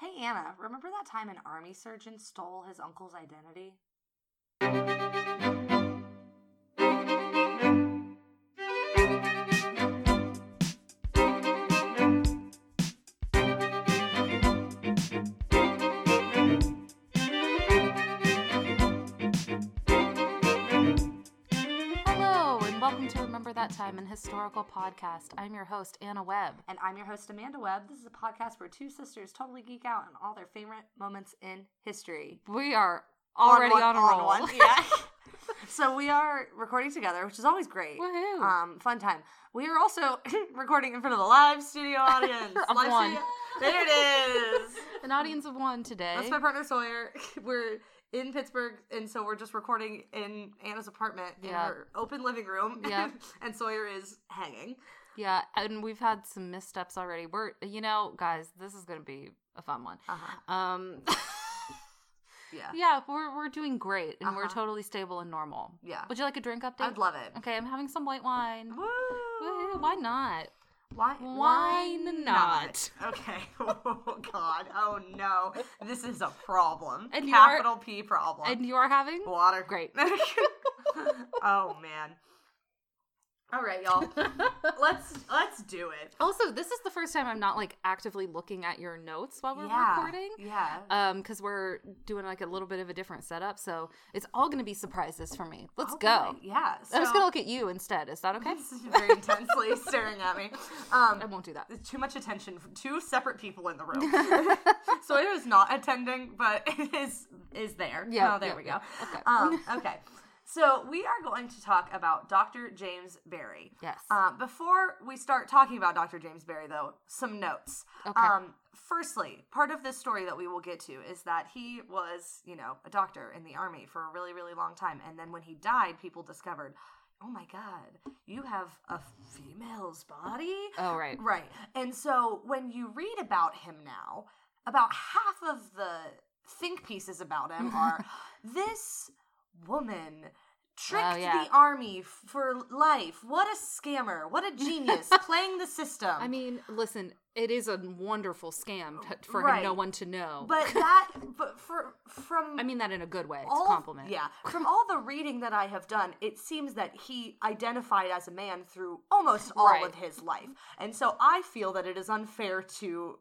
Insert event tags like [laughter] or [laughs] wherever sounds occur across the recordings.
Hey, Anna, remember that time an army surgeon stole his uncle's identity? That Time, an historical podcast. I'm your host, Anna Webb. And I'm your host, Amanda Webb. This is a podcast where two sisters totally geek out on all their favorite moments in history. We are already one- on, a roll. one, Yeah. [laughs] [laughs] so we are recording together, which is always great. Woohoo. Um, fun time. We are also [clears throat] recording in front of the live studio [laughs] audience. Of live one. studio- There it is. An audience of one today. That's my partner Sawyer. We're in Pittsburgh, and so we're just recording in Anna's apartment in Yeah. her open living room. Yeah. [laughs] and Sawyer is hanging. yeah, and we've had some missteps already. We're, you know, guys, this is going to be a fun one. Uh-huh. Um, [laughs] Yeah. [laughs] yeah, we're we're doing great, and we're Uh-huh. totally stable and normal. Yeah. Would you like a drink update? I'd love it. Okay, I'm having some white wine. Woo! Woohoo, Why not? Why? Why not? [laughs] Okay. [laughs] Oh God. Oh no. This is a problem. And you are- Capital P problem. And you are having? Water. Great. [laughs] oh man. All right, y'all. [laughs] let's let's do it. Also, this is the first time I'm not like actively looking at your notes while we're yeah. recording. Yeah. Um, because we're doing like a little bit of a different setup, so it's all gonna be surprises for me. Let's Okay, go. Yeah. I'm just gonna look at you instead. Is that okay? [laughs] Very intensely [laughs] staring at me. Um, I won't do that. There's too much attention from two separate people in the room. Sawyer is not attending, but is is there. Yeah, Oh, there yeah, we go. yeah. Okay. Um, okay. So we are going to talk about Dr. James Barry. Yes. Um, before we start talking about Dr. James Barry, though, some notes. Okay. Um, firstly, part of this story that we will get to is that he was, you know, a doctor in the army for a really, really long time, and then when he died, people discovered. Oh my God, you have a female's body? oh right. Right. And so when you read about him now, about half of the think pieces about him [laughs] are this woman tricked Oh, yeah. the army for life. What a scammer. What a [laughs] genius playing the system. I mean, listen, it is a wonderful scam t- for Right. no one to know. but [laughs] that but for from I mean that in a good way. It's all a compliment. Yeah, [laughs] from all the reading that I have done, it seems that he identified as a man through almost all Right. of his life, and so I feel that it is unfair to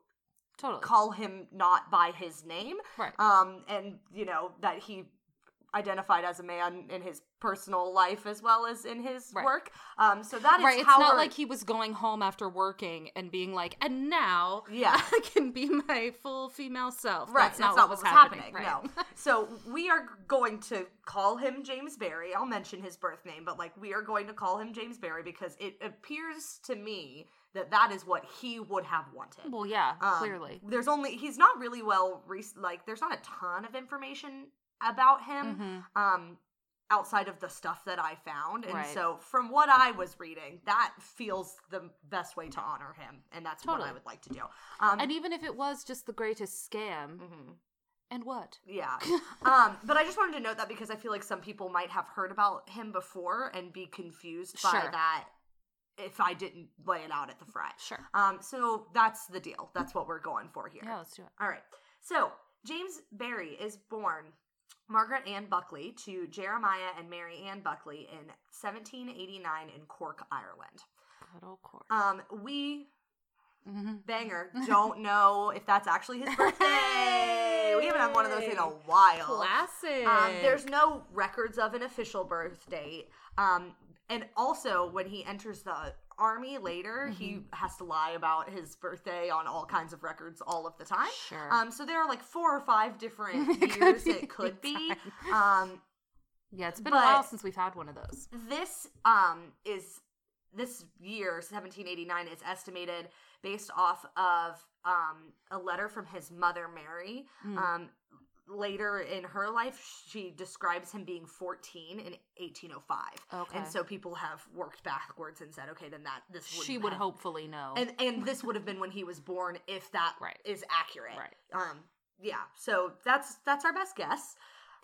Totally. call him not by his name. Right. Um, and you know that he identified as a man in his personal life as well as in his Right. work. Um, so that is right. It's not like he was going home after working and being like, and now Yeah. [laughs] I can be my full female self. Right, That's not what was happening. Right. No. [laughs] So we are going to call him James Barry. I'll mention his birth name, but like we are going to call him James Barry because it appears to me that that is what he would have wanted. Well, yeah, Um, clearly. There's only he's not really well re- like there's not a ton of information about him Mhm. um outside of the stuff that I found. And Right. so from what I was reading, that feels the best way to honor him and that's what I would like to do. Um And even if it was just the greatest scam, mhm. and what? Yeah. [laughs] um, but I just wanted to note that because I feel like some people might have heard about him before and be confused by Sure. that if I didn't lay it out at the front. Sure. Um, so that's the deal. That's what we're going for here. Yeah, let's do it. All right. So James Barry is born Margaret Ann Buckley to Jeremiah and Mary Ann Buckley in 1789 in Cork, Ireland. Good old Cork. Um, we hmm banger [laughs] don't know if that's actually his birthday. We haven't had one of those in a while. Classic. Um, there's no records of an official birth date. Um, and also, when he enters the army later, he Mm-hmm. has to lie about his birthday on all kinds of records all of the time. Sure. Um, so there are like four or five different years [laughs] it could be. [laughs] Um, yeah, it's been a while since we've had one of those. this um is this year 1789 is estimated based off of um a letter from his mother Mary. Mm. Um, later in her life, she describes him being 14 in 1805. Okay. And so people have worked backwards and said, okay, then that this she would hopefully know. and and this would have been when he was born if that is Right. is accurate. Right. Um, yeah. So that's that's our best guess.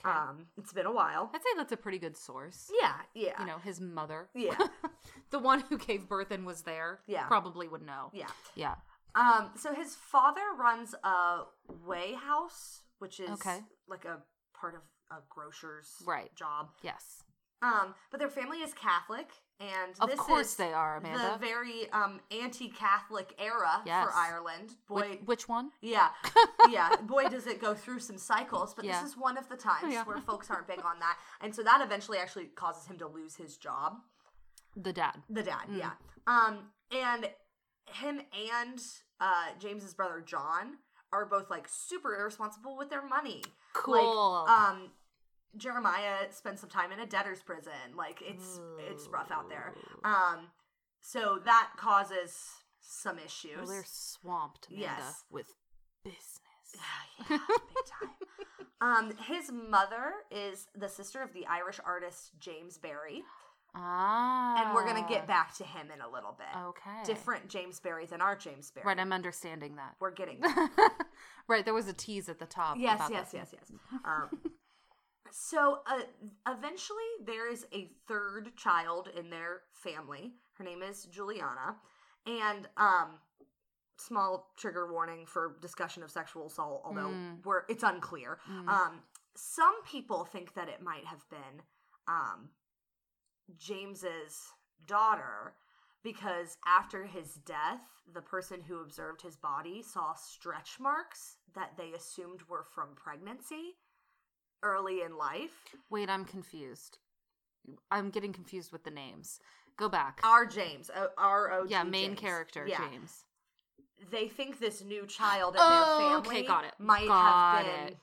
Okay. Um, it's been a while. I'd say that's a pretty good source. Yeah. Yeah. You know, his mother. Yeah. [laughs] the one who gave birth and was there. Yeah. Probably would know. Yeah. Yeah. Um, so his father runs a weigh house, which is Okay. like a part of a grocer's Right. job. Yes. Um, but their family is Catholic, and Of this course is they are, the Amanda. very um anti-Catholic era Yes. for Ireland. Boy, Which, which one? yeah, [laughs] yeah. Boy, does it go through some cycles, but Yeah. this is one of the times Yeah. where folks aren't big on [laughs] that, and so that eventually actually causes him to lose his job. The dad. The dad, Mm. yeah. Um, and him and uh James's brother John are both like super irresponsible with their money. Cool. Like, um, Jeremiah spends some time in a debtor's prison. Like it's it's rough out there. Um, so that causes some issues. well, they're swamped, Amanda, Yes. with business. yeah, big time. [laughs] Um, his mother is the sister of the Irish artist James Barry, Ah. and we're gonna get back to him in a little bit. Okay. Different James Barry than our James Barry. Right, I'm understanding that. We're getting [laughs] there. right, there was a tease at the top. yes, yes, that. yes, yes. Um, [laughs] so uh, eventually, there is a third child in their family. Her name is Juliana, and um, small trigger warning for discussion of sexual assault. Although Mm. we're it's unclear. Mm. Um, some people think that it might have been um, James's daughter because after his death, the person who observed his body saw stretch marks that they assumed were from pregnancy early in life. Wait, I'm confused. I'm getting confused with the names. Go back. Our James, our yeah, main James. character, Yeah. James. They think this new child in Oh, their okay, family got it. might Got have been. it.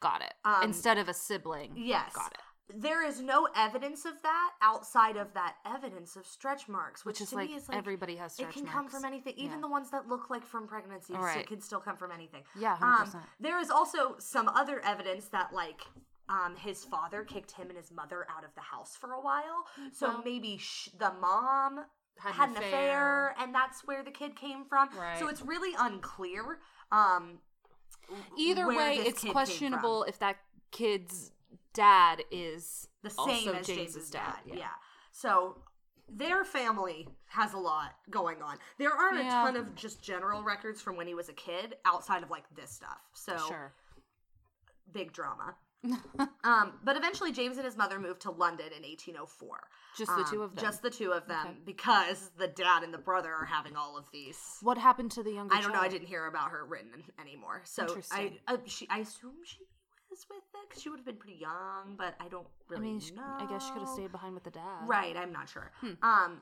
Got it. Um, Instead of a sibling. Yes. Got it. There is no evidence of that outside of that evidence of stretch marks, which, Which is to like, me is like everybody has Stretch it can marks. come from anything, even Yeah. the ones that look like from pregnancy. So Right. it can still come from anything. Yeah, Um, 100%. there is also some other evidence that like um, his father kicked him and his mother out of the house for a while. So Well- maybe sh- the mom Had had, an an affair. affair, and that's where the kid came from. Right. So it's really unclear. Um, Either way, it's questionable if that kid's dad is the same as James's James's dad, dad. yeah. Yeah. So their family has a lot going on. There aren't Yeah. a ton of just general records from when he was a kid outside of like this stuff. So Sure. big drama. [laughs] um, but eventually, James and his mother moved to London in 1804. Just the Um, two of them. Just the two of them Okay. because the dad and the brother are having all of these. What happened to the younger I don't know. I didn't hear about her written anymore. So I, uh, she, I assume she was with it because she would have been pretty young, but I don't I really mean, sh- know. I guess she could have stayed behind with the dad. Right, I'm not sure. Hmm. Um,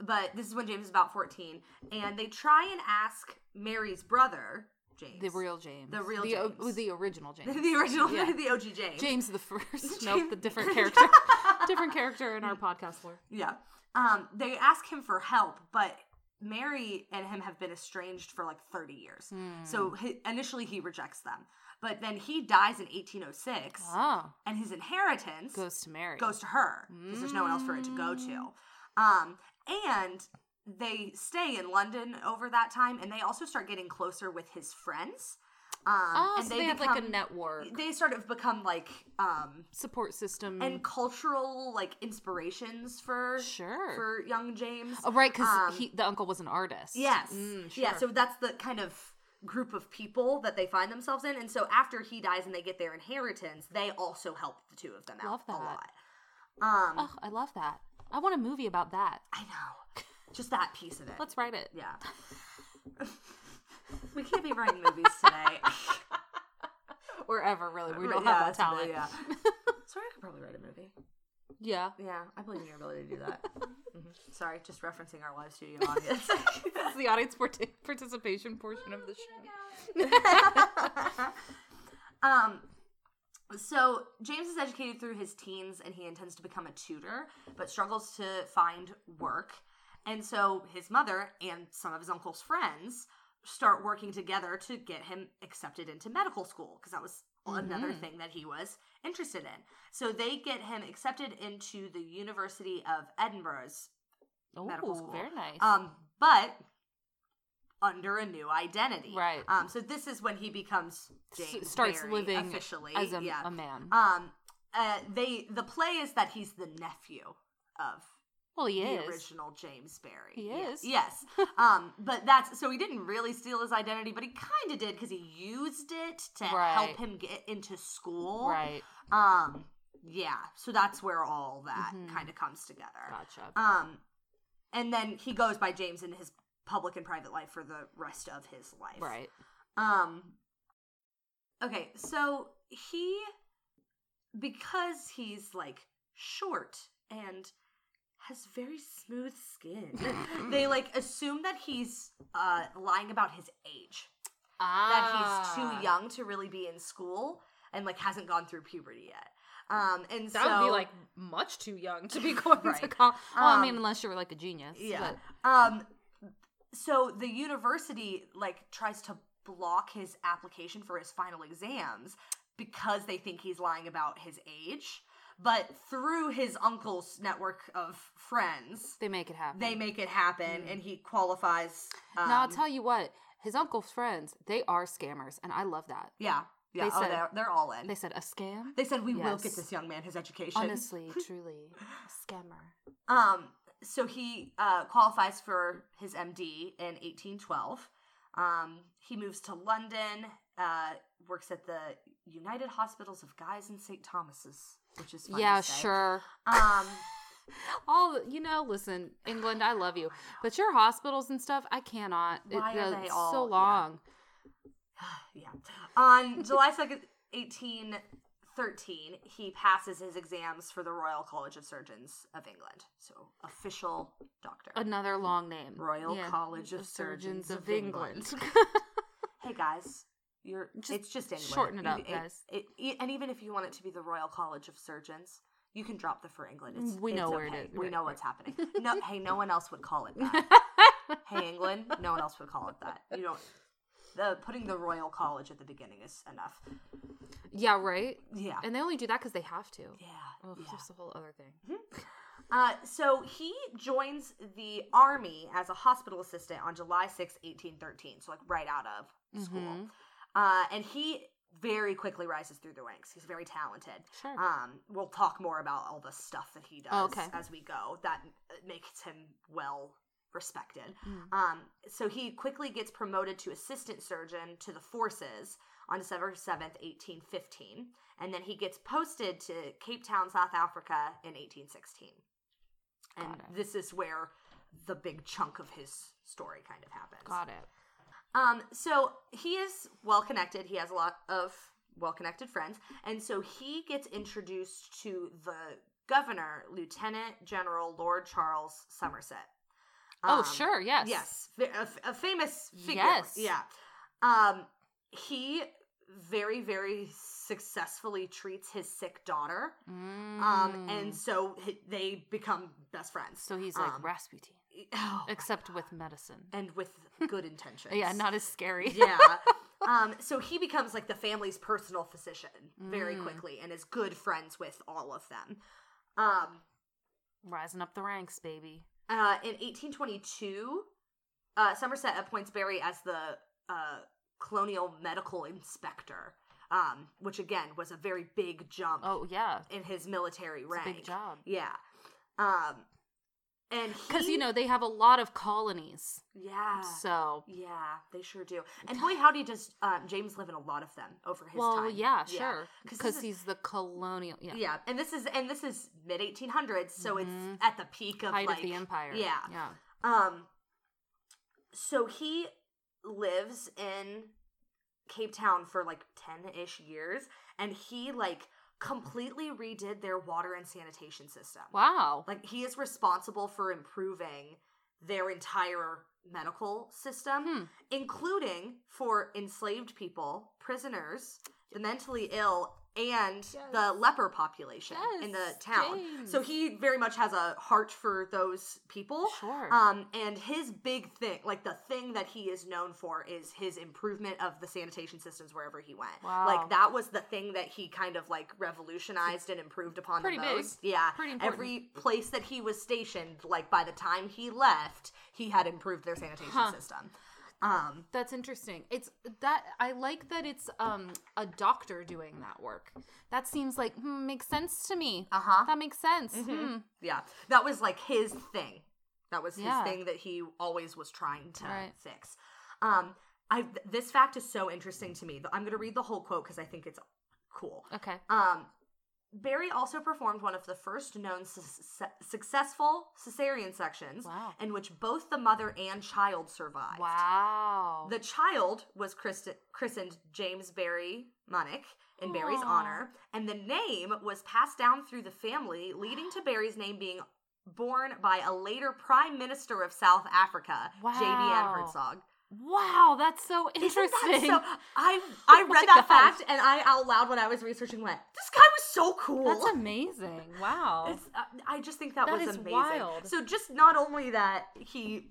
but this is when James is about 14, and they try and ask Mary's brother, James. The real James. The real the, o- James. the original James. [laughs] the original, Yeah. the OG James. James the first. James- [laughs] nope, the different character. [laughs] different character in our podcast lore. Yeah. Um, they ask him for help, but Mary and him have been estranged for like 30 years. Hmm. So he, initially he rejects them. But then he dies in 1806, Oh, and his inheritance goes to Mary. goes to her because there's no one else for it to go to. Um, and they stay in London over that time, and they also start getting closer with his friends. Um, Oh, and so they, have like a network They sort of become like um, support system. and cultural like inspirations for Sure. for young James. oh, right, because um, he the uncle was an artist. Yes. Mm, Yeah, so that's the kind of group of people that they find themselves in. And so after he dies and they get their inheritance, they also help the two of them out Love a lot. Um Oh, I love that. I want a movie about that. I know. Just that piece of it. Let's write it. yeah. we can't be writing movies today. [laughs] Or ever, really. We don't Yeah, have that talent. yeah. [laughs] Sorry, I could probably write a movie. yeah. Yeah, I believe in your ability to do that. Mhm. Sorry, just referencing our live studio audience. [laughs] That's the audience parti- participation portion of the show. [laughs] um, so James is educated through his teens and he intends to become a tutor, but struggles to find work. And so his mother and some of his uncle's friends start working together to get him accepted into medical school because that was another Mhm. thing that he was interested in. So they get him accepted into the University of Edinburgh's medical Oh, school. very nice. um, but under a new identity. Right. Um, so this is when he becomes S- James starts Barry living officially as a, yeah. a man. Um, uh, they the play is that he's the nephew of Well, he the is. original James Barry. He is. Yes. [laughs] um, but that's so he didn't really steal his identity, but he kind of did because he used it to Right. help him get into school. Right. Um, yeah. So that's where all that Mhm. kind of comes together. Gotcha. Um, and then he goes by James in his public and private life for the rest of his life. right. Um okay, so he because he's like short and has very smooth skin. they like assume that he's uh lying about his age. That he's Ah. too young to really be in school and like hasn't gone through puberty yet. Um and That so would be like much too young to be [laughs] going to college. Well, I mean, Um, unless you were like a genius. Yeah. but- Um so the university like tries to block his application for his final exams because they think he's lying about his age. But through his uncle's network of friends, they make it happen. they make it happen and he qualifies. Um, now I'll tell you what, his uncle's friends, they are scammers, and I love that. Yeah. Yeah. They oh, said- they're, they're all in. They said a scam. They said we will get this young man his education. Honestly, [laughs] truly, scammer. Um, so he uh, qualifies for his MD in 1812. Um, he moves to London, uh, works at the United Hospitals of Guys and St. Thomas's, which is yeah, sure. Um, [laughs] All you know, listen, England, I love you, but your hospitals and stuff, I cannot. It- Why are uh, they all- so long? [sighs] yeah. On July 2nd, 1813, he passes his exams for the Royal College of Surgeons of England. So, official doctor. Another long name. Royal Yeah. College of Surgeons of England. [laughs] hey guys you're Just it's just England. shorten it You- up, guys. it- it- and even if you want it to be the Royal College of Surgeons, you can drop the for England. It's, We know it's where it okay. is. We Right, know right. what's happening. [laughs] No, hey, no one else would call it that. [laughs] hey, England, no one else would call it that. You don't. The putting the Royal College at the beginning is enough. yeah, right. Yeah. And they only do that because they have to. yeah. Oh, yeah. that's a whole other thing. Uh, so he joins the army as a hospital assistant on July 6, 1813. So, like, right out of school. Uh, and he very quickly rises through the ranks. He's very talented. Sure. Um, we'll talk more about all the stuff that he does Oh, okay. as we go. That makes him well respected. Mm. Um, so he quickly gets promoted to assistant surgeon to the forces on December 7th, 1815. And then he gets posted to Cape Town, South Africa in 1816. And this is where the big chunk of his story kind of happens. Got it. Um, so he is well connected. He has a lot of well connected friends, and so he gets introduced to the governor, Lieutenant General Lord Charles Somerset. oh, Um, sure. Yes. Yes, a, famous figure. Yes. Yeah. Um, he very, very successfully treats his sick daughter. Um, and Mm. so h- they become best friends. so he's like um, Rasputin, Oh, except with medicine. and with [laughs] good intentions. Yeah, not as scary. [laughs] yeah. [laughs] Um, so he becomes like the family's personal physician very Mm. quickly and is good friends with all of them. Um, Rising up the ranks, baby. uh, in 1822, uh, Somerset appoints Barry as the uh, colonial medical inspector, um, which again was a very big jump Oh yeah, in his military it's rank. a big job. Yeah. Um, and Because you know they have a lot of colonies, yeah. so Yeah, they sure do. And boy, howdy does um, James live in a lot of them over his well, time. Well, yeah, sure, Because is- he's the colonial. Yeah, yeah. and this is and this is mid 1800s, so Mhm. it's at the peak of height like of the empire. Yeah. yeah. Um, so he lives in Cape Town for like ten ish years, and he like completely redid their water and sanitation system. Wow. Like he is responsible for improving their entire medical system, Hmm. including for enslaved people, prisoners, the mentally ill, and the leper population in the Yes, town. So he very much has a heart for those people. Sure. Um, and his big thing, like the thing that he is known for, is his improvement of the sanitation systems wherever he went. Wow. Like that was the thing that he kind of like revolutionized and improved upon Pretty the big. Yeah. Pretty important. Every place that he was stationed, like by the time he left, he had improved their sanitation Huh. system. Um, That's interesting. It's that I like that it's um a doctor doing that work. That seems like hmm, makes sense to me. uh huh. That makes sense. Hmm. Yeah, that was like his thing. That was his Yeah. thing that he always was trying to Right. fix. Um, I this fact is so interesting to me. I'm going to read the whole quote because I think it's cool. Okay. Um, Barry also performed one of the first known su- su- successful cesarean sections Wow. in which both the mother and child survived. Wow. The child was christ- christened James Barry Munnik in Barry's honor, and the name was passed down through the family, leading to Barry's name being borne by a later Prime Minister of South Africa, J.B.M. Wow. Hertzog. Wow, that's so [laughs] interesting. that so? I [laughs] I Oh read that gosh. fact and I out loud when I was researching went, this guy was so cool. That's [laughs] amazing. Wow. It's, uh, I just think that, That was amazing. wild. So just not only that he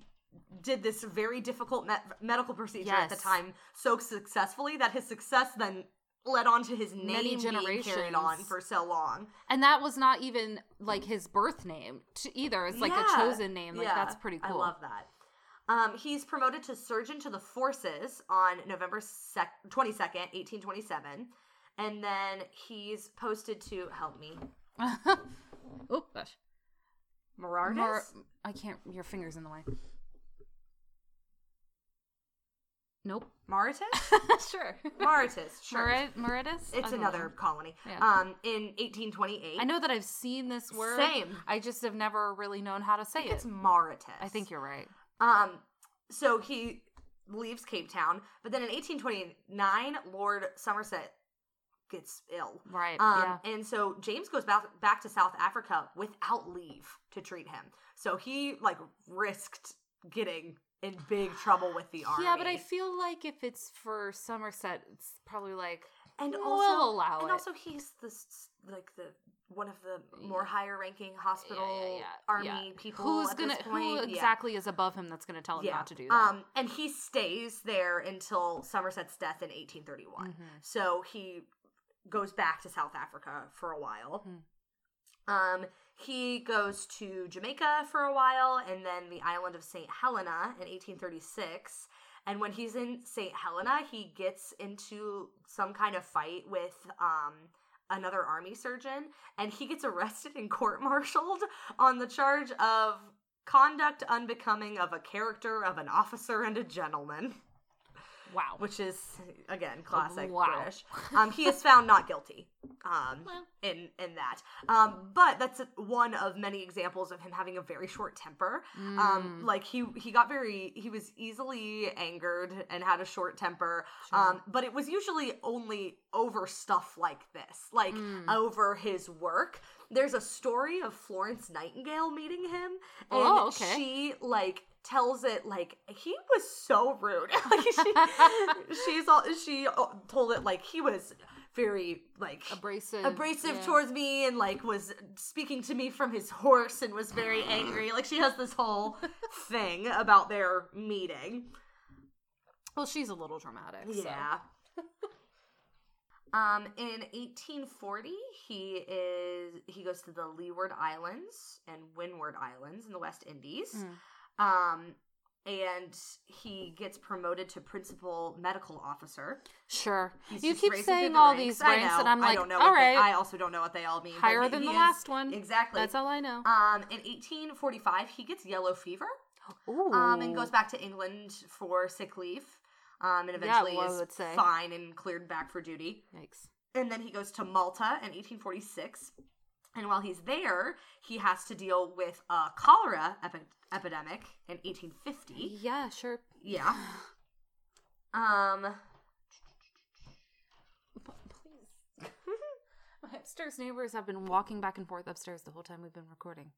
did this very difficult me- medical procedure at the time so successfully that his success then led on to his name Many being carried generations. on for so long. And that was not even like his birth name to either. It's like Yeah. a chosen name. Like Yeah, that's pretty cool. I love that. Um, he's promoted to surgeon to the forces on November sec- 22nd, 1827. And then he's posted to help me. [laughs] oh gosh. Morardis? Mar- I can't. Your fingers in the way. Nope. Maritus? [laughs] sure. Maritus, sure. Meritus? It's another know. colony. Yeah. Um, in 1828. I know that I've seen this word. Same. I just have never really known how to say I think it. it's Maritus. I think you're right. Um, so he leaves Cape Town, but then in 1829, Lord Somerset gets ill. Right. Um, yeah. and so James goes back back to South Africa without leave to treat him. So he like risked getting in big trouble with the army. Yeah, but I feel like if it's for Somerset, it's probably like and we'll also allow and it. also he's the like the one of the more higher ranking hospital yeah, yeah, army yeah. people. who's at gonna this point. who exactly is above him that's gonna tell him not to do that. Um, and he stays there until Somerset's death in 1831. Mhm. So he goes back to South Africa for a while. Hmm. Um, he goes to Jamaica for a while and then the island of St. Helena in 1836. And when he's in St. Helena, he gets into some kind of fight with um, another army surgeon and he gets arrested and [laughs] court martialed on the charge of conduct unbecoming of a character of an officer and a gentleman Wow. which is again classic Wow. British. Um, he is found not guilty. Um, Well. in in that. Um, but that's one of many examples of him having a very short temper. Mm. Um, like he he got very he was easily angered and had a short temper. Sure. Um, but it was usually only over stuff like this, like Mm. over his work. There's a story of Florence Nightingale meeting him, and Oh, okay. she like tells it like he was so rude. [laughs] like she, [laughs] she's all she uh, told it like he was very like abrasive. abrasive yeah. towards me and like was speaking to me from his horse and was very angry. Like she has this whole [laughs] thing about their meeting. Well, she's a little dramatic. so. Yeah. um, in 1840, he is he goes to the Leeward Islands and Windward Islands in the West Indies. Mm. Um, and he gets promoted to principal medical officer. Sure. He's you keep saying the all ranks. these ranks, know. and I'm like, I don't know all what they- I also don't know what they all mean. higher than the last one. Exactly. That's all I know. Um, in 1845, he gets yellow fever Ooh. um, and goes back to England for sick leave. Um, and eventually well, is fine and cleared back for duty. Yikes. And then he goes to Malta in 1846. And while he's there, he has to deal with a cholera epi- epidemic in 1850. Yeah, sure. Yeah. Um, Please. [laughs] My upstairs neighbors have been walking back and forth upstairs the whole time we've been recording.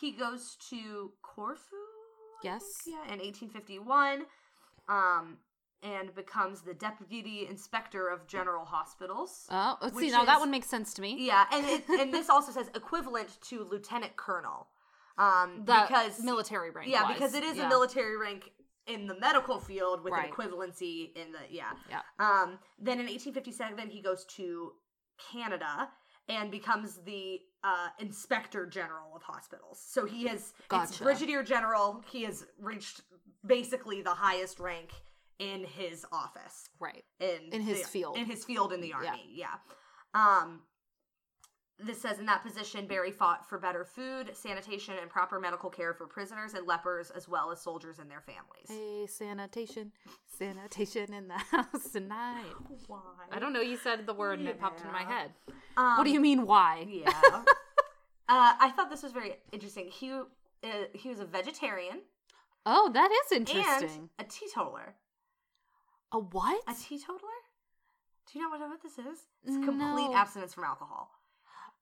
he goes to Corfu. Yes. Yeah, in 1851. Um, and becomes the deputy inspector of general hospitals. Oh, let's see. Now that is- one makes sense to me. Yeah, and it, and this [laughs] also says equivalent to lieutenant colonel. Um, That because military rank. yeah, wise. because it is Yeah. a military rank in the medical field with Right. an equivalency in the yeah. Yeah. Um, then in 1857, he goes to Canada and becomes the uh, inspector general of hospitals. So he has it's brigadier general. He has reached basically the highest rank in his office Right. in In his the- field. in his field in the army yeah, um this says in that position barry fought for better food sanitation and proper medical care for prisoners and lepers as well as soldiers and their families Hey, sanitation, sanitation in the [laughs] house tonight. why I don't know. You said the word and it popped into my head. um, what do you mean? Why? yeah [laughs] uh, i thought this was very interesting he uh, he was a vegetarian Oh, that is and interesting. a teetotaler A what? a teetotaler do you know what, what this is it's complete No. abstinence from alcohol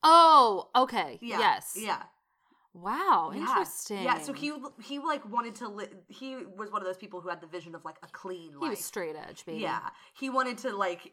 oh, okay. yeah Yes. yeah Wow. Yeah. Interesting. Yeah, so he he like wanted to li- he was one of those people who had the vision of like a clean he was straight edge, baby. Yeah, he wanted to like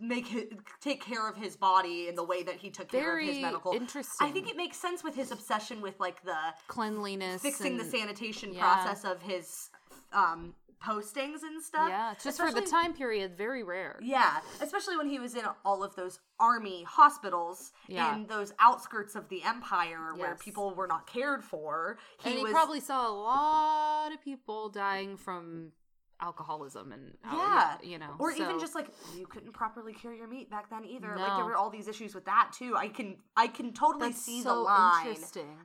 make hi take care of his body in the way that he took care of his medical. interesting. I think it makes sense with his obsession with like the cleanliness, fixing the and- sanitation yeah. process of his um postings and stuff. Yeah, just for the time period, very rare. Yeah, especially when he was in all of those army hospitals Yeah. in those outskirts of the empire where people were not cared for. He and he was probably saw a lot of people dying from alcoholism and Yeah. you know, or even just like you couldn't properly cure your meat back then either. Like there were all these issues with that too. I can I can totally That's see so the line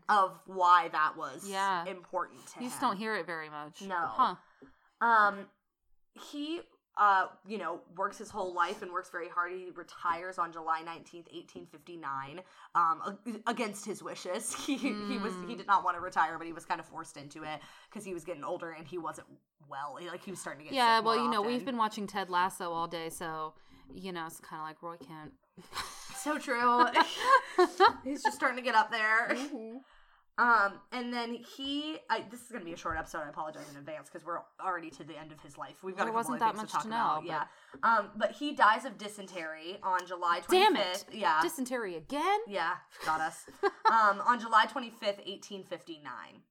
of why that was Yeah. important to You him. just don't hear it very much. No. Huh. Um, he, uh, you know, works his whole life and works very hard. He retires on July nineteenth, eighteen fifty nine, um, against his wishes. [laughs] He he was he did not want to retire, but he was kind of forced into it because he was getting older and he wasn't well. He- Like he was starting to get Yeah, sick well, you know, we've been watching Ted Lasso all day, so you know, it's kind of like Roy can't. so true. [laughs] He's just starting to get up there. Mm-hmm. Um, and then he, I, this is gonna be a short episode. I apologize in advance because we're already to the end of his life. We've got There a couple wasn't of that things much to to talk about. know, Yeah. Um, but he dies of dysentery on July twenty Damn it! Yeah. Dysentery again? yeah, got us. [laughs] um, on July twenty fifth, eighteen fifty nine,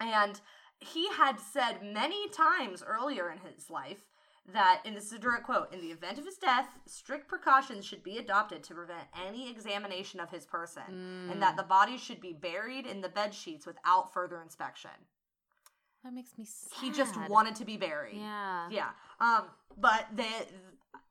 and he had said many times earlier in his life that, and this is a direct quote, in the event of his death, strict precautions should be adopted to prevent any examination of his person, and Mm. that the body should be buried in the bed sheets without further inspection. That makes me sad. He just wanted to be buried. Yeah. Yeah. Um, but the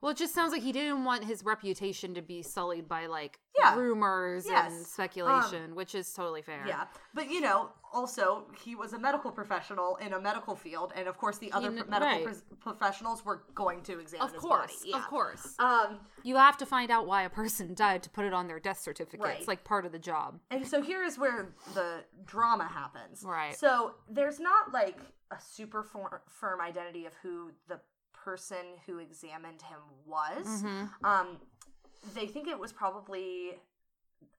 Well, it just sounds like he didn't want his reputation to be sullied by like Yeah. rumors Yes. and speculation, which is totally fair. yeah, but you know, also he was a medical professional in a medical field, and of course the other pro- medical right. professionals were going to examine Of his course, body. Yeah. of course. Um, You have to find out why a person [laughs] died to put it on their death certificate. Right. It's like part of the job. and so here is where the drama happens. Right. So there's not like a super firm identity of who the person who examined him was. Mm-hmm. Um, they think it was probably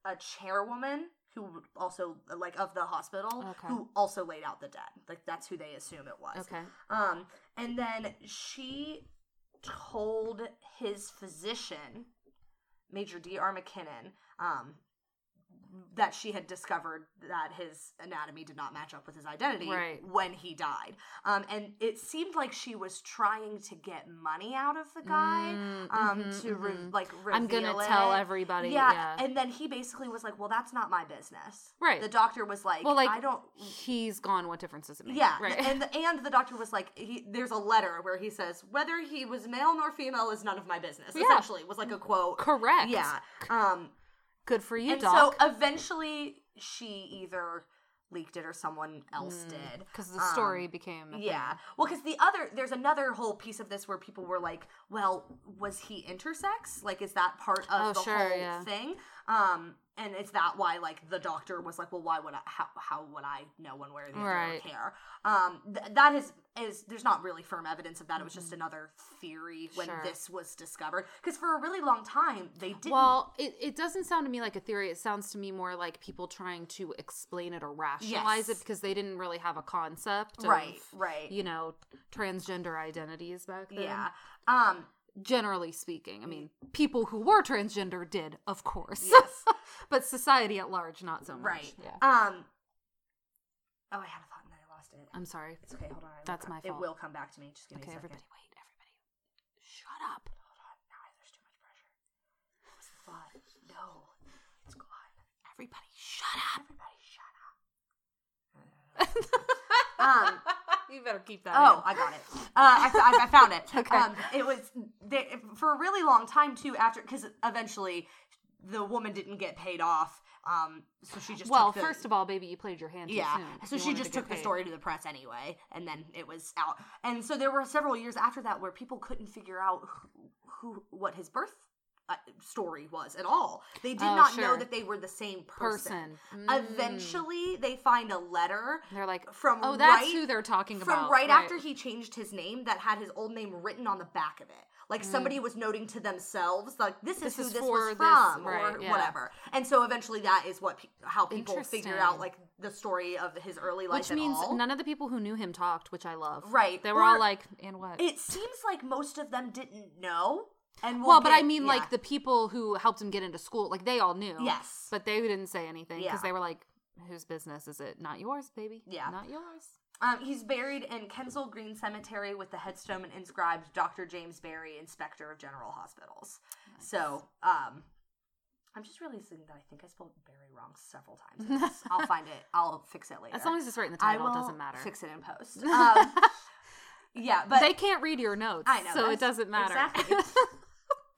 a chairwoman who also like of the hospital Okay. who also laid out the dead. Like that's who they assume it was. Okay. Um, and then she told his physician, Major D. R. McKinnon, um, that she had discovered that his anatomy did not match up with his identity Right. when he died. Um, and it seemed like she was trying to get money out of the guy Mm, um, mhm, to re- mhm. like I'm gonna reveal tell everybody. Yeah, Yeah. and then he basically was like, "Well, that's not my business." Right. The doctor was like, well, like "I don't." He's gone. What difference does it make? Yeah, Right. and the, and the doctor was like, he, "There's a letter where he says whether he was male nor female is none of my business." Yeah. Essentially, was like a quote. Correct. Yeah. Um. Good for you, and doc. so eventually, she either leaked it or someone else did. Because the Um, story became. a Yeah. thing. Well, because the other, there's another whole piece of this where people were like, well, was he intersex? Like, is that part of Oh, the sure, whole yeah. thing? Um, and it's that why, like, the doctor was like, well, why would I, how, how would I know one way or the other or Right. care? Um, th- that is, is, there's not really firm evidence of that. It was just another theory when Mm-hmm. Sure. this was discovered. Because for a really long time, they didn't. Well, it, it doesn't sound to me like a theory. It sounds to me more like people trying to explain it or rationalize Yes. it because they didn't really have a concept. Of, right, right. You know, transgender identities back then. yeah. Um, Generally speaking, I mean, people who were transgender did, of course. yes. [laughs] but society at large, not so much. Right. Yeah. Um. Oh, I had a thought and then I lost it. I'm sorry. It's okay. Hold on. That's come- my It will come back to me. Just give me a second. everybody, wait. Everybody, shut up. Hold on. Now there's too much pressure. What was the thought? No, it's gone. Everybody, shut up. Everybody, shut up. [laughs] um. You better keep that. Oh, in. I got it. Uh, I, I, I found it. [laughs] Okay. Um, it was they, for a really long time too. After because eventually the woman didn't get paid off. Um, so she just well, took the, first of all, baby, you played your hand yeah. So you she just to took the story to the press anyway, and then it was out. And so there were several years after that where people couldn't figure out who, who what his birth uh, story was at all. They did Oh, not know that they were the same person. person. Mm. Eventually, they find a letter they're like, from oh, that's right- who they're talking from about. From right, after he changed his name that had his old name written on the back of it. Like somebody was noting to themselves, like this is Mm. This who is this was this- from, or yeah. whatever. And so eventually, that is what pe- how people figure out like the story of his early life. which means all. none of the people who knew him talked, which I love. Right, They were or- all like, and what? it seems like most of them didn't know. And we'll well, but I mean, yeah. like the people who helped him get into school, like they all knew. Yes. But they didn't say anything because Yeah. they were like, whose business is it? Not yours, baby. Yeah. Not yours. Um, he's buried in Kensal Green Cemetery with the headstone inscribed Dr. James Barry, Inspector of General Hospitals. So, um, I'm just realizing that I think I spelled Barry wrong several times. [laughs] I'll find it. I'll fix it later. As long as it's right in the title, it doesn't matter. Fix it in post. [laughs] Um, yeah, but they can't read your notes, I know, so it doesn't matter. exactly. [laughs]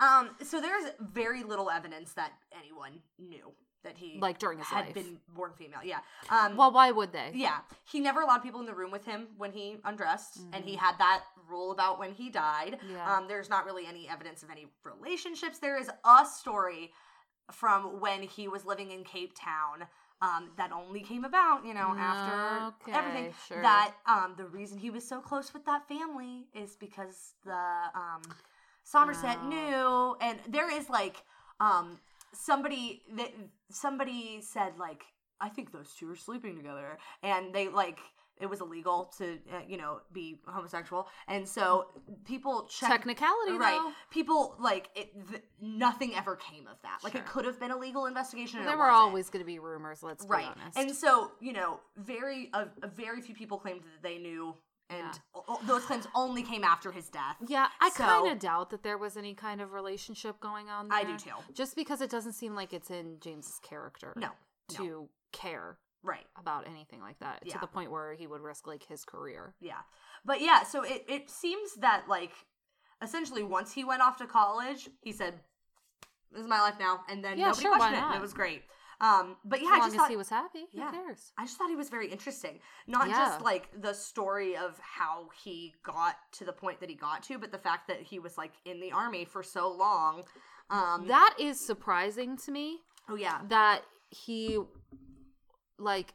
um, so there's very little evidence that anyone knew that he Like during his had life. been born female. Yeah. Um, well, why would they? yeah, he never allowed people in the room with him when he undressed, and he had that rule about when he died. Mm-hmm. Yeah. Um, there's not really any evidence of any relationships. There is a story from when he was living in Cape Town. Um, that only came about, you know, after Okay, everything. sure. That um, the reason he was so close with that family is because the um, Somerset Oh. knew, and there is like um, somebody that somebody said like I think those two are sleeping together, and they like it was illegal to uh, you know be homosexual, and so people check Technicality, right. though. People like it. Th- nothing ever came of that. Like it could have been a legal investigation. and There were always going to be rumors. Let's be right, honest. and so you know, very a, a very few people claimed that they knew, and Yeah. those claims only came after his death. yeah, I So- kind of doubt that there was any kind of relationship going on. There, I do too. Just because it doesn't seem like it's in James's character. No, to no. care Right. about anything like that Yeah. to the point where he would risk like his career. Yeah. But yeah, so it, it seems that like essentially once he went off to college, he said, This is my life now and then Yeah, nobody sure, questioned it. and? It was great. Um but yeah, as I long just as thought he was happy, who yeah. cares? I just thought he was very interesting. Not Yeah. just like the story of how he got to the point that he got to, but the fact that he was like in the army for so long. Um That is surprising to me oh yeah. that he like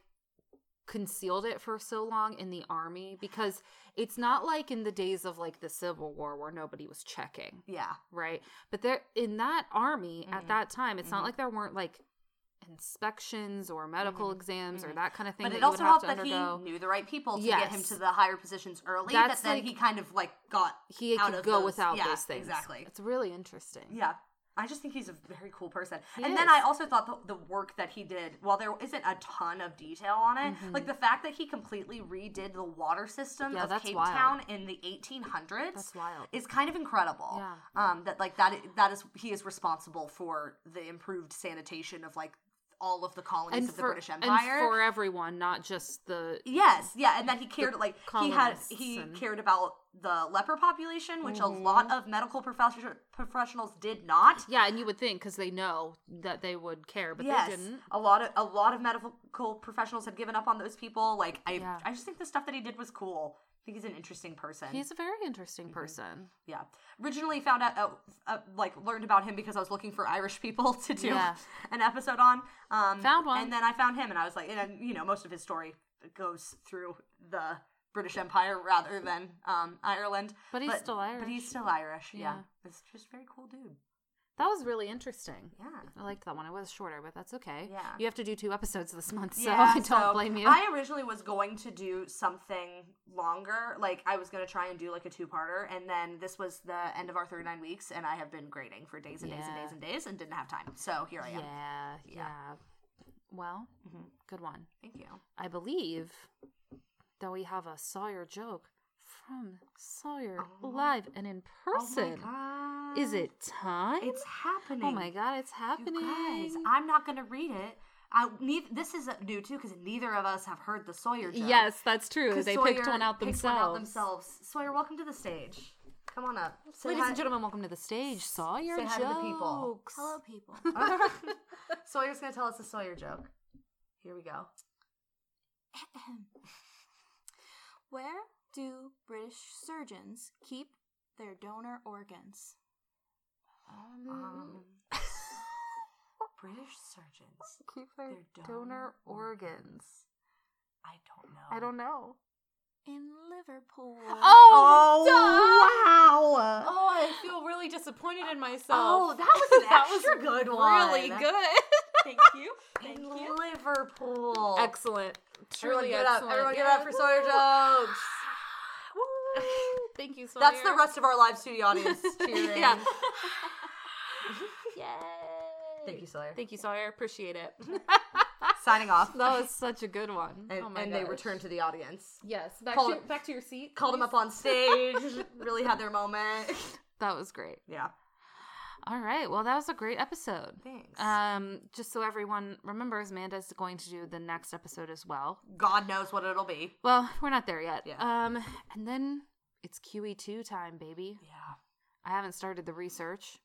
concealed it for so long in the army because it's not like in the days of like the civil war where nobody was checking Yeah. right but there in that army Mhm. at that time it's Mhm. not like there weren't like inspections or medical exams or Mhm. that kind of thing But that it also would have helped to that undergo he knew the right people to get him to the higher positions early. That's that then like- he kind of like got he could go those- without yeah, those things exactly. it's really interesting Yeah. I just think he's a very cool person. He and then. I also thought the, the work that he did, while there isn't a ton of detail on it, Mhm. like the fact that he completely redid the water system Yeah, of Cape wild. Town in the 1800s that's wild is kind of incredible. Yeah. Um, that like that that is he is responsible for the improved sanitation of like all of the colonies and of the for, British and Empire. for everyone not just the Yes, yeah, and then he cared like he had he and- cared about the leper population, which a Mhm. lot of medical profession, professionals did not. Yeah, and you would think because they know that they would care, but yes, they didn't. a lot of a lot of medical professionals had given up on those people. Like I, Yeah. I just think the stuff that he did was cool. I think he's an interesting person. He's a very interesting Mhm. person. yeah. Originally found out, uh, uh, like learned about him because I was looking for Irish people [laughs] to do Yeah. an episode on. Um, Found one. and then I found him, and I was like, and you know, most of his story goes through the British Empire rather than um, Ireland. But he's still Irish. But he's still Irish. Yeah. Yeah. It's just a very cool dude. That was really interesting. Yeah. I liked that one. It was shorter, but that's okay. Yeah. You have to do two episodes this month, so Yeah, [laughs] I don't so blame you. I originally was going to do something longer. Like I was going to try and do like a two-parter, and then this was the end of our 39 weeks, and I have been grading for days and days and days and days, and didn't have time. So here I am. yeah, Yeah. yeah. Well, Mhm. good one. Thank you. I believe that we have a Sawyer joke from Sawyer Oh. live and in person. Oh my Is it time? It's happening. Oh my god, it's You happening. guys, I'm not going to read it. I, ne- this is uh, new too because neither of us have heard the Sawyer joke. Yes, that's true. They Sawyer picked one out picked themselves. one out themselves. Sawyer, welcome to the stage. Come on up. Say Ladies hi- and gentlemen, welcome to the stage. Sawyer Say hi to the people. jokes. Hello, people. [laughs] [laughs] Sawyer's gonna tell us a Sawyer joke. Here we go. [clears throat] Where do British surgeons keep their donor organs? Um, [laughs] British surgeons. keep their, their donor, donor organs. I don't know. I don't know. In Liverpool. Oh, Oh, wow! Oh, I feel really disappointed in myself. Oh, that was an [laughs] That was good one. really good. [laughs] Thank you. Thank In you. Liverpool. excellent. Everyone Truly give it up. Everyone give it Yeah. up for Sawyer jokes. Woo. Thank you, Sawyer. That's the rest of our live studio audience [laughs] cheering. Yeah. [laughs] Yay. Thank you, Sawyer. Thank you, Sawyer. Appreciate it. [laughs] Signing off. that was such a good one. And, oh my and they gosh. return to the audience. Yes. Back Call to, back to your seat. Called them up on stage. really had their moment. That was great. Yeah. All right. Well, that was a great episode. Thanks. Um, just so everyone remembers, Amanda's going to do the next episode as well. God knows what it'll be. Well, we're not there yet. Yeah. Um, and then it's QE2 time, baby. Yeah. I haven't started the research.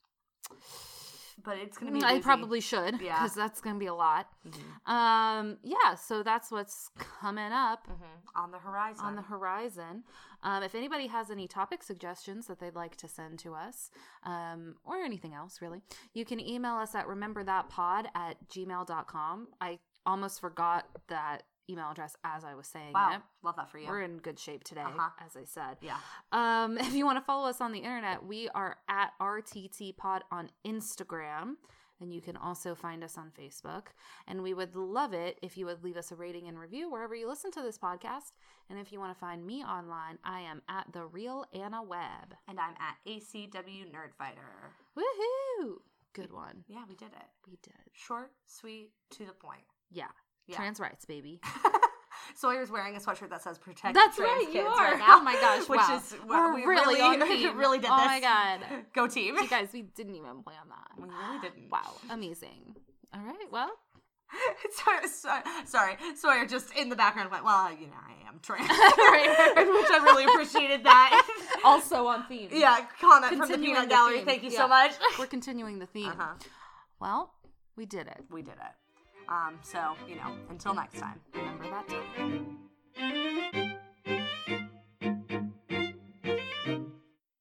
But it's gonna be. Mm, I busy. probably should, Yeah. because that's gonna be a lot. Mhm. Um, yeah. So that's what's coming up on the horizon. on the horizon. Um, if anybody has any topic suggestions that they'd like to send to us, um, or anything else really, you can email us at rememberthatpod at gmail.com. I almost forgot that email address as I was saying wow, it. love that for you. We're in good shape today, Uh-huh. as I said. yeah. Um, [laughs] if you want to follow us on the internet, we are at RTT Pod on Instagram. And you can also find us on Facebook. And we would love it if you would leave us a rating and review wherever you listen to this podcast. And if you want to find me online, I am at the real Anna Webb. And I'm at ACW Nerdfighter. Woohoo! Good one. Yeah, we did it. We did. Short, sweet, to the point. Yeah. Yeah. Trans rights, baby. [laughs] Sawyer's wearing a sweatshirt that says "Protect." That's trans right, you kids are. Right Oh my gosh, [laughs] which wow. is well, We're really really, [laughs] really did Oh this. my God. go team! you guys, we didn't even plan that. we really didn't. Wow. Amazing. All right. Well, sorry, sorry, sorry. Sawyer just in the background went, "Well, you know, I am trans," Right. which I really appreciated that. also on theme. yeah, comment from the Peanut the Gallery. theme. Thank you Yeah. so much. We're continuing the theme. Uh-huh. Well, we did it. We did it. Um, so, you know, until next time, remember that time.